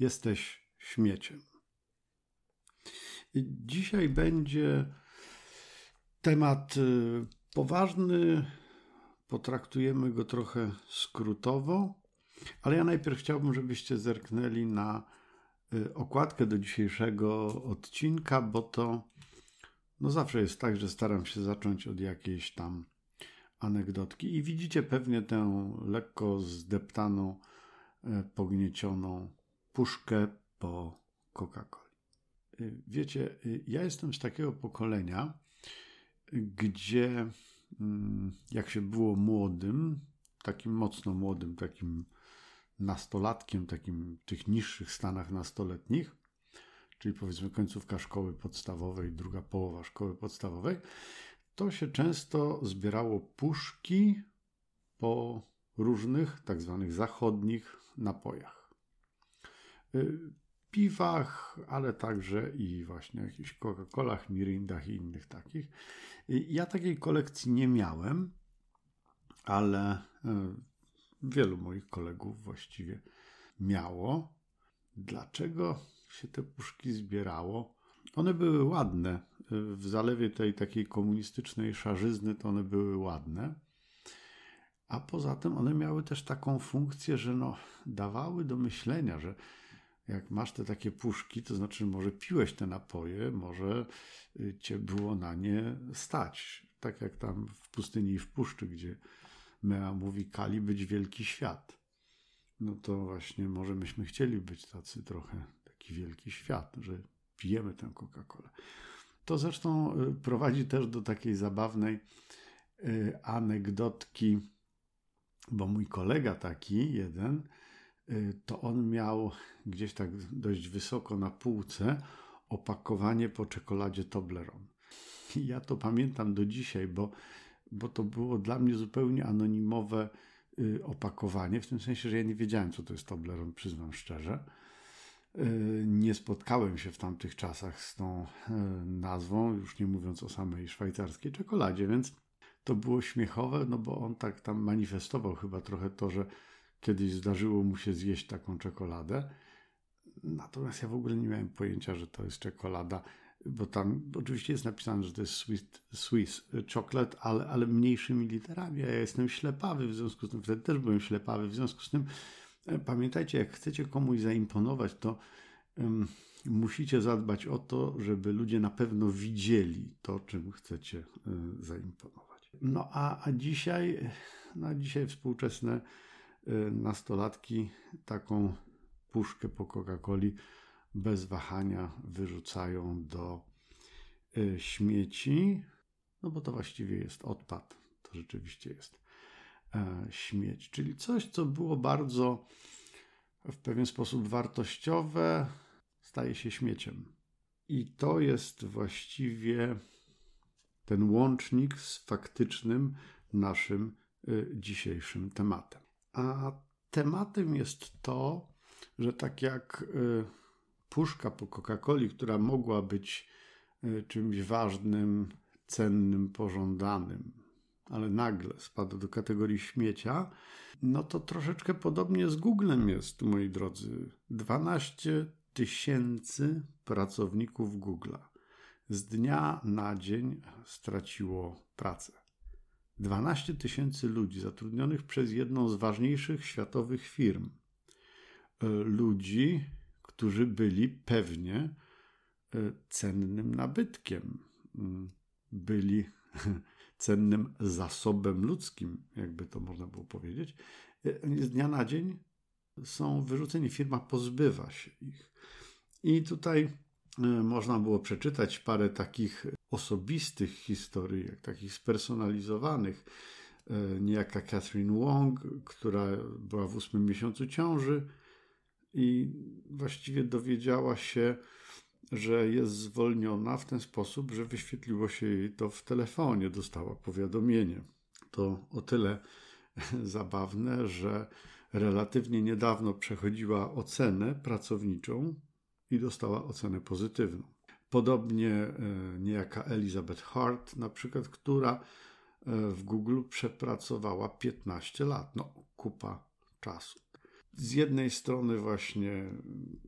jesteś śmieciem. Dzisiaj będzie temat y, poważny, potraktujemy go trochę skrótowo, ale ja najpierw chciałbym, żebyście zerknęli na y, okładkę do dzisiejszego odcinka, bo to no zawsze jest tak, że staram się zacząć od jakiejś tam anegdotki. I widzicie pewnie tę lekko zdeptaną, y, pogniecioną puszkę po Coca-Coli. Wiecie, ja jestem z takiego pokolenia, gdzie mm, jak się było młodym, takim mocno młodym, takim nastolatkiem, takim w tych niższych stanach nastoletnich, czyli powiedzmy końcówka szkoły podstawowej, druga połowa szkoły podstawowej, to się często zbierało puszki po różnych tak zwanych zachodnich napojach. Y, piwach, ale także i właśnie jakichś Coca-Colach, Mirindach i innych takich. Ja takiej kolekcji nie miałem, ale e, wielu moich kolegów właściwie miało. Dlaczego się te puszki zbierało? One były ładne. W zalewie tej takiej komunistycznej szarzyzny to one były ładne. A poza tym one miały też taką funkcję, że no, dawały do myślenia, że jak masz te takie puszki, to znaczy może piłeś te napoje, może y, cię było na nie stać. Tak jak tam w pustyni i w puszczy, gdzie Mea mówi, kali być wielki świat. No to właśnie może myśmy chcieli być tacy trochę, taki wielki świat, że pijemy tę Coca-Colę. To zresztą y, prowadzi też do takiej zabawnej y, anegdotki, bo mój kolega taki, jeden, to on miał gdzieś tak dość wysoko na półce opakowanie po czekoladzie Toblerone. Ja to pamiętam do dzisiaj, bo, bo to było dla mnie zupełnie anonimowe y, opakowanie, w tym sensie, że ja nie wiedziałem, co to jest Toblerone, przyznam szczerze. Y, nie spotkałem się w tamtych czasach z tą nazwą, już nie mówiąc o samej szwajcarskiej czekoladzie, więc to było śmiechowe, no bo on tak tam manifestował chyba trochę to, że kiedyś zdarzyło mu się zjeść taką czekoladę. Natomiast ja w ogóle nie miałem pojęcia, że to jest czekolada, bo tam oczywiście jest napisane, że to jest Swiss, Swiss chocolate, ale, ale mniejszymi literami. Ja jestem ślepawy, w związku z tym wtedy też byłem ślepawy, w związku z tym e, pamiętajcie, jak chcecie komuś zaimponować, to um, musicie zadbać o to, żeby ludzie na pewno widzieli to, czym chcecie um, zaimponować. No a, a dzisiaj, no dzisiaj współczesne nastolatki taką puszkę po Coca-Coli bez wahania wyrzucają do y, śmieci, no bo to właściwie jest odpad, to rzeczywiście jest e, śmieć, czyli coś, co było bardzo w pewien sposób wartościowe, staje się śmieciem. I to jest właściwie ten łącznik z faktycznym naszym y, dzisiejszym tematem. A tematem jest to, że tak jak y, puszka po Coca-Coli, która mogła być y, czymś ważnym, cennym, pożądanym, ale nagle spada do kategorii śmiecia, no to troszeczkę podobnie z Googlem jest, moi drodzy. 12 tysięcy pracowników Google'a z dnia na dzień straciło pracę. 12 tysięcy ludzi zatrudnionych przez jedną z ważniejszych światowych firm. E, ludzi, którzy byli pewnie e, cennym nabytkiem, mm, byli cennym zasobem ludzkim, jakby to można było powiedzieć. E, z dnia na dzień są wyrzuceni, firma pozbywa się ich. I tutaj można było przeczytać parę takich osobistych historii, jak takich spersonalizowanych. E, niejaka Catherine Wong, która była w ósmym miesiącu ciąży i właściwie dowiedziała się, że jest zwolniona w ten sposób, że wyświetliło się jej to w telefonie, dostała powiadomienie. To o tyle zabawne, że relatywnie niedawno przechodziła ocenę pracowniczą i dostała ocenę pozytywną. Podobnie e, niejaka Elizabeth Hart, na przykład, która e, w Google przepracowała 15 lat. No, kupa czasu. z jednej strony właśnie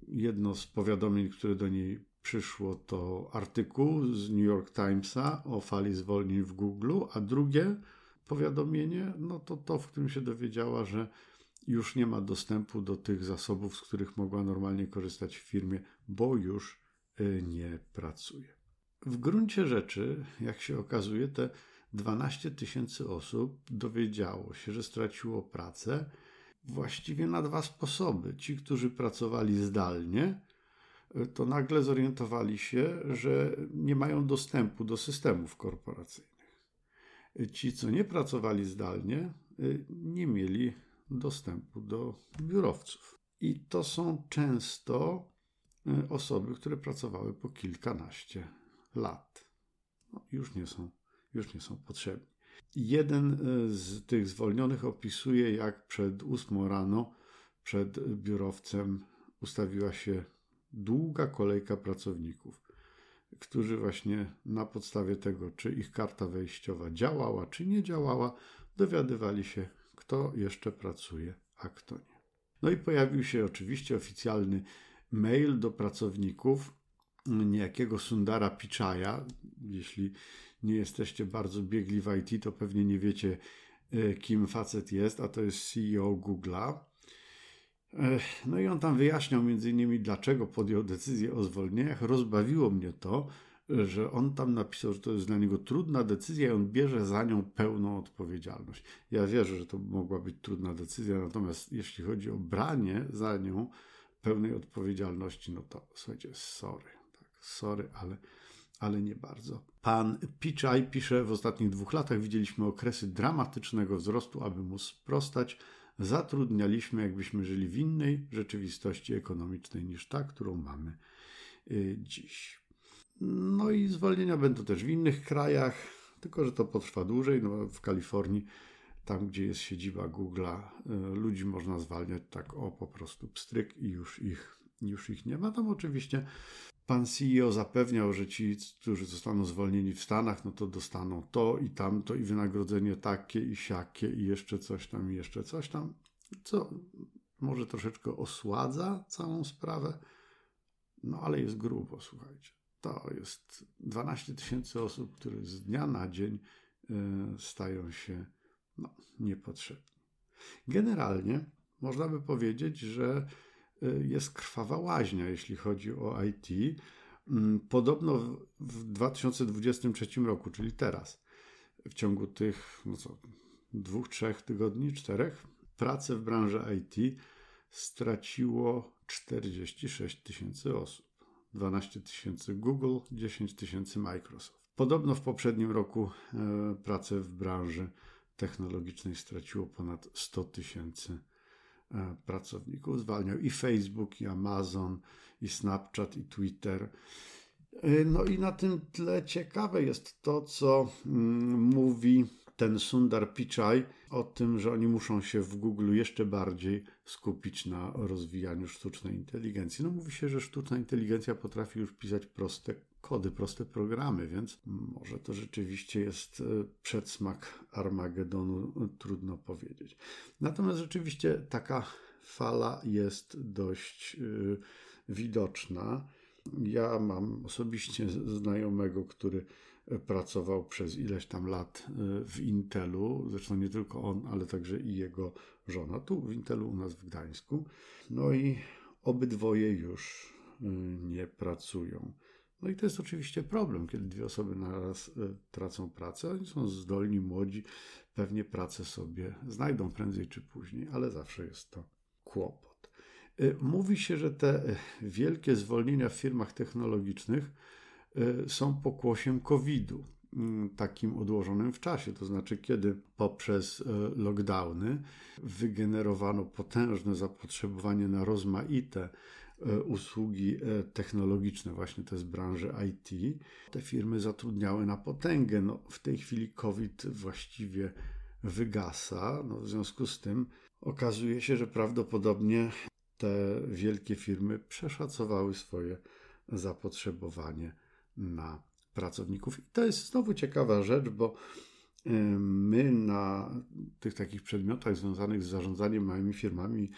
jedno z powiadomień, które do niej przyszło, to artykuł z New York Timesa o fali zwolnień w Google, a drugie powiadomienie, no to to, w którym się dowiedziała, że już nie ma dostępu do tych zasobów, z których mogła normalnie korzystać w firmie, bo już nie pracuje. W gruncie rzeczy, jak się okazuje, te 12 tysięcy osób dowiedziało się, że straciło pracę właściwie na dwa sposoby. Ci, którzy pracowali zdalnie, to nagle zorientowali się, że nie mają dostępu do systemów korporacyjnych. Ci, co nie pracowali zdalnie, nie mieli dostępu do biurowców. I to są często osoby, które pracowały po kilkanaście lat. No, już, nie są, już nie są potrzebni. Jeden z tych zwolnionych opisuje, jak przed ósmą rano przed biurowcem ustawiła się długa kolejka pracowników, którzy właśnie na podstawie tego, czy ich karta wejściowa działała, czy nie działała, dowiadywali się, kto jeszcze pracuje, a kto nie. No i pojawił się oczywiście oficjalny mail do pracowników niejakiego Sundara Pichaja. Jeśli nie jesteście bardzo biegli w IT, to pewnie nie wiecie, e, kim facet jest, a to jest CEO Google'a. No i on tam wyjaśniał między innymi, dlaczego podjął decyzję o zwolnieniach. Rozbawiło mnie to, że on tam napisał, że to jest dla niego trudna decyzja i on bierze za nią pełną odpowiedzialność. Ja wierzę, że to mogła być trudna decyzja, natomiast jeśli chodzi o branie za nią pełnej odpowiedzialności, no to słuchajcie, sorry, tak, sorry, ale, ale nie bardzo. Pan Piczaj pisze, w ostatnich dwóch latach widzieliśmy okresy dramatycznego wzrostu, aby mu sprostać zatrudnialiśmy, jakbyśmy żyli w innej rzeczywistości ekonomicznej niż ta, którą mamy y, dziś. No i zwolnienia będą też w innych krajach, tylko że to potrwa dłużej. No, w Kalifornii, tam gdzie jest siedziba Google'a, y, ludzi można zwalniać tak o po prostu pstryk i już ich, już ich nie ma. Tam oczywiście Pan CEO zapewniał, że ci, którzy zostaną zwolnieni w Stanach, no to dostaną to i tamto i wynagrodzenie takie i siakie i jeszcze coś tam i jeszcze coś tam, co może troszeczkę osładza całą sprawę, no ale jest grubo, słuchajcie. To jest 12 tysięcy osób, które z dnia na dzień y, stają się no, niepotrzebni. Generalnie można by powiedzieć, że Y, jest krwawa łaźnia, jeśli chodzi o IT. Mm, podobno w 2023 roku, czyli teraz, w ciągu tych no co, dwóch, trzech tygodni, czterech, pracę w branży IT straciło 46 tysięcy osób. 12 tysięcy Google, 10 tysięcy Microsoft. Podobno w poprzednim roku e, pracę w branży technologicznej straciło ponad 100 tysięcy E, pracowników zwalniał i Facebook, i Amazon, i Snapchat, i Twitter. E, no i na tym tle ciekawe jest to, co mm, mówi ten Sundar Pichai o tym, że oni muszą się w Google jeszcze bardziej skupić na rozwijaniu sztucznej inteligencji. No mówi się, że sztuczna inteligencja potrafi już pisać proste kody, proste programy, więc może to rzeczywiście jest e, przedsmak Armagedonu, trudno powiedzieć. Natomiast rzeczywiście taka fala jest dość e, widoczna. Ja mam osobiście znajomego, który pracował przez ileś tam lat e, w Intelu, zresztą nie tylko on, ale także i jego żona, tu w Intelu u nas w Gdańsku. No i obydwoje już nie pracują. No i to jest oczywiście problem, kiedy dwie osoby naraz e, tracą pracę. Oni są zdolni, młodzi, pewnie pracę sobie znajdą prędzej czy później, ale zawsze jest to kłopot. E, mówi się, że te e, wielkie zwolnienia w firmach technologicznych są pokłosiem COVID-u, mm, takim odłożonym w czasie. To znaczy, kiedy poprzez lockdowny wygenerowano potężne zapotrzebowanie na rozmaite usługi e, technologiczne, właśnie te z branży IT. Te firmy zatrudniały na potęgę. No, w tej chwili COVID właściwie wygasa. No, w związku z tym okazuje się, że prawdopodobnie te wielkie firmy przeszacowały swoje zapotrzebowanie na pracowników. I to jest znowu ciekawa rzecz, bo My na tych takich przedmiotach związanych z zarządzaniem małymi firmami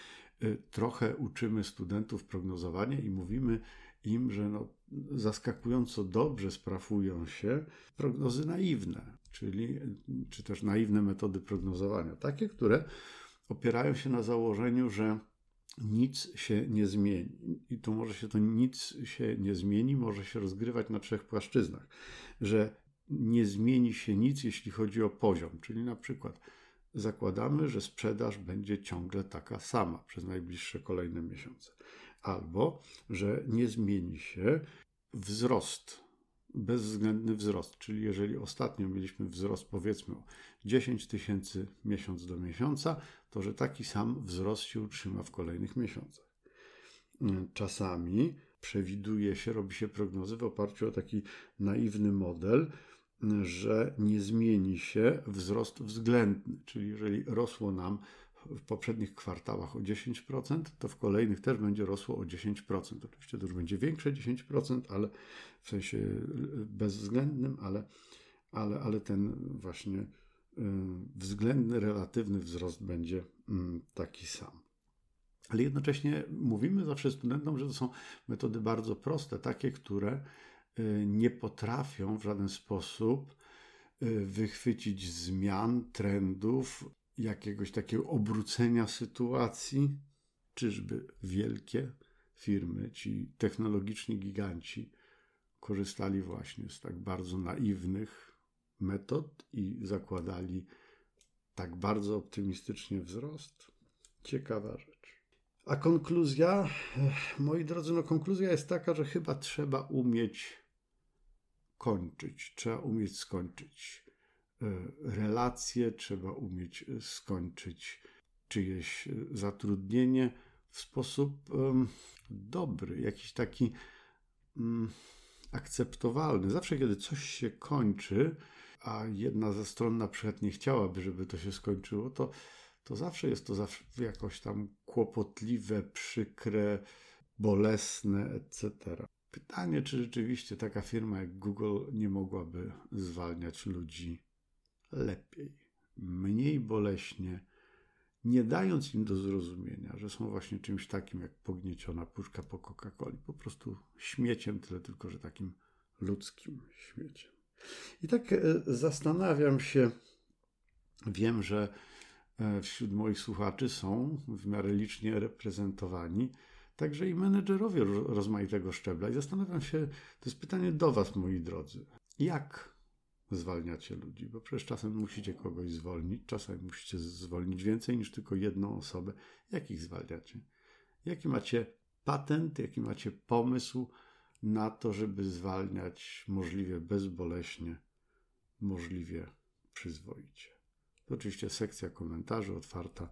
trochę uczymy studentów prognozowania i mówimy im, że no, zaskakująco dobrze sprawują się prognozy naiwne, czyli czy też naiwne metody prognozowania, takie, które opierają się na założeniu, że nic się nie zmieni. I tu może się to nic się nie zmieni, może się rozgrywać na trzech płaszczyznach, że nie zmieni się nic, jeśli chodzi o poziom, czyli na przykład zakładamy, że sprzedaż będzie ciągle taka sama przez najbliższe kolejne miesiące, albo że nie zmieni się wzrost, bezwzględny wzrost, czyli jeżeli ostatnio mieliśmy wzrost powiedzmy o 10 tysięcy miesiąc do miesiąca, to że taki sam wzrost się utrzyma w kolejnych miesiącach. Czasami przewiduje się, robi się prognozy w oparciu o taki naiwny model, że nie zmieni się wzrost względny, czyli jeżeli rosło nam w poprzednich kwartałach o 10%, to w kolejnych też będzie rosło o 10%. Oczywiście to już będzie większe 10%, ale w sensie bezwzględnym, ale, ale, ale ten właśnie y, względny, relatywny wzrost będzie mm, taki sam. Ale jednocześnie mówimy zawsze studentom, że to są metody bardzo proste, takie, które Y, nie potrafią w żaden sposób y, wychwycić zmian, trendów, jakiegoś takiego obrócenia sytuacji. Czyżby wielkie firmy, ci technologiczni giganci, korzystali właśnie z tak bardzo naiwnych metod i zakładali tak bardzo optymistycznie wzrost? Ciekawa rzecz. A konkluzja, moi drodzy, no konkluzja jest taka, że chyba trzeba umieć kończyć, trzeba umieć skończyć e, relacje, trzeba umieć e, skończyć czyjeś e, zatrudnienie w sposób dobry, jakiś taki mm, akceptowalny. Zawsze, kiedy coś się kończy, a jedna ze stron na przykład nie chciałaby, żeby to się skończyło, to, to zawsze jest to jakoś tam kłopotliwe, przykre, bolesne, etc. Pytanie, czy rzeczywiście taka firma jak Google nie mogłaby zwalniać ludzi lepiej, mniej boleśnie, nie dając im do zrozumienia, że są właśnie czymś takim jak pognieciona puszka po Coca-Coli, po prostu śmieciem, tyle tylko, że takim ludzkim śmieciem. I tak e, zastanawiam się, wiem, że e, wśród moich słuchaczy są w miarę licznie reprezentowani także i menedżerowie rozmaitego szczebla. I zastanawiam się, to jest pytanie do Was, moi drodzy. Jak zwalniacie ludzi? Bo przecież czasem musicie kogoś zwolnić, czasem musicie zwolnić więcej niż tylko jedną osobę. Jak ich zwalniacie? Jaki macie patent, jaki macie pomysł na to, żeby zwalniać możliwie bezboleśnie, możliwie przyzwoicie? To oczywiście sekcja komentarzy otwarta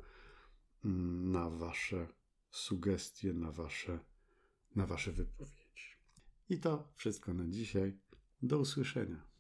mm, na Wasze sugestie na wasze, na wasze wypowiedzi. I to wszystko na dzisiaj. Do usłyszenia.